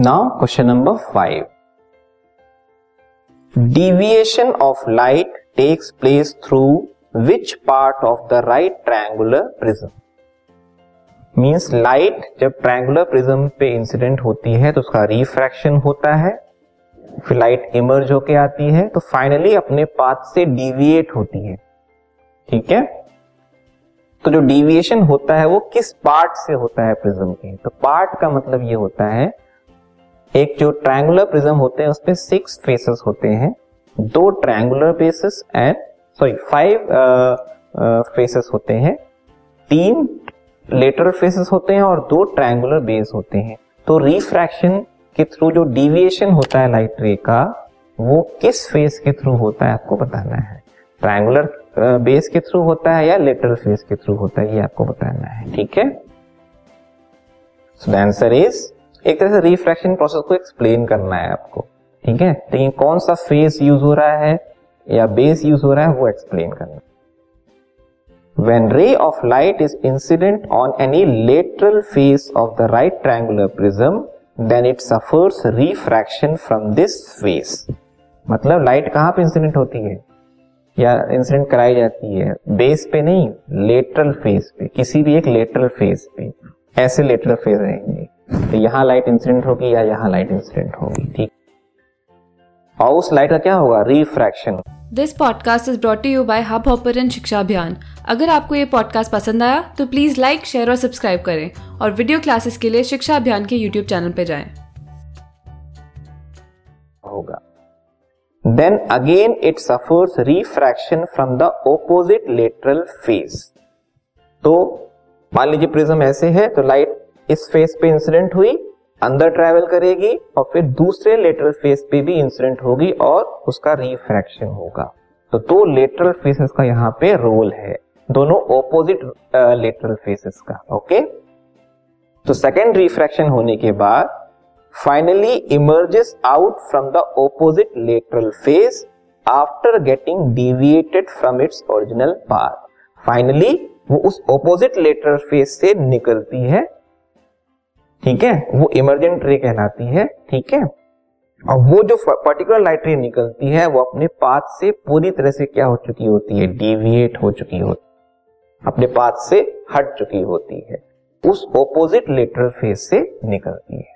Now question number five deviation of light takes place through which part of the right triangular prism? Means light जब triangular prism पे incident होती है तो उसका refraction होता है। फिर लाइट इमर्ज होके आती है तो फाइनली अपने पाथ से डिविएट होती है। ठीक है? तो जो डिविएशन होता है, वो किस पार्ट से होता है प्रिज्म के? तो पार्ट का मतलब ये होता है एक जो ट्रायंगुलर प्रिज्म होते हैं, उसमें सिक्स फेसेस होते हैं। दो triangular bases and sorry five faces होते हैं। तीन लेटरल फेसेस होते हैं और दो ट्रायंगुलर बेस होते हैं। तो रिफ्रैक्शन के थ्रू जो डिविएशन होता है लाइट रे का, वो किस फेस के थ्रू होता है आपको बताना है? ट्रायंगुलर बेस के थ्रू होता है या लेटरल फेस के थ्रू होता है, ये आपको बताना है। ठीक है? सो द आंसर इज़ एक तरह से रिफ्रैक्शन प्रोसेस को एक्सप्लेन करना है आपको ठीक है? लेकिन कौन सा फेस यूज़ हो रहा है या बेस यूज़ हो रहा है वो एक्सप्लेन करना When ray of light is incident on any lateral face of the right triangular prism, then it suffers refraction from this face. मतलब लाइट कहाँ पे इंसिडेंट होती है? या इंसिडेंट कराई जाती है? बेस पे नहीं लेटरल फेस पे किसी भी एक लेटरल फेस पे। ऐसे लेटरल फेस रहेंगे। तो यहाँ लाइट इंसिडेंट होगी या यहाँ लाइट इंसिडेंट होगी ठीक। और उस लाइट का क्या होगा? Refraction this podcast is brought you by Hubhopper शिक्षा अभियान अगर आपको ये पॉडकास्ट पसंद आया तो प्लीज़ लाइक शेयर और सब्सक्राइब करें। और वीडियो क्लासेस के लिए शिक्षा अभियान के यूट्यूब चैनल पर जाएँ। होगा। Then again it suffers refraction from the opposite lateral face तो मान लीजिए प्रिज्म ऐसे है तो लाइट इस फेस पे इंसिडेंट हुई, अंदर ट्रेवल करेगी और फिर दूसरे लेटरल फेस पे भी इंसिडेंट होगी और उसका रिफ्रैक्शन होगा। तो दो लेटरल फेसेस का यहाँ पे रोल है। दोनों ऑपोजिट लेटरल फेसेस का ओके तो सेकेंड रिफ्रैक्शन होने के बाद finally emerges out from the opposite lateral face after getting deviated from its original path finally वो उस ऑपोजिट लेटरल फेस से निकलती है ठीक है? वो इमरजेंट रे कहलाती है, ठीक है? और वो जो पर्टिकुलर लाइट रे निकलती है, वो अपने पाथ से पूरी तरह से क्या हो चुकी होती है? डिविएट हो चुकी होती है। अपने पाथ से हट चुकी होती है। उस ऑपोजिट लेटरल फेस से निकलती है।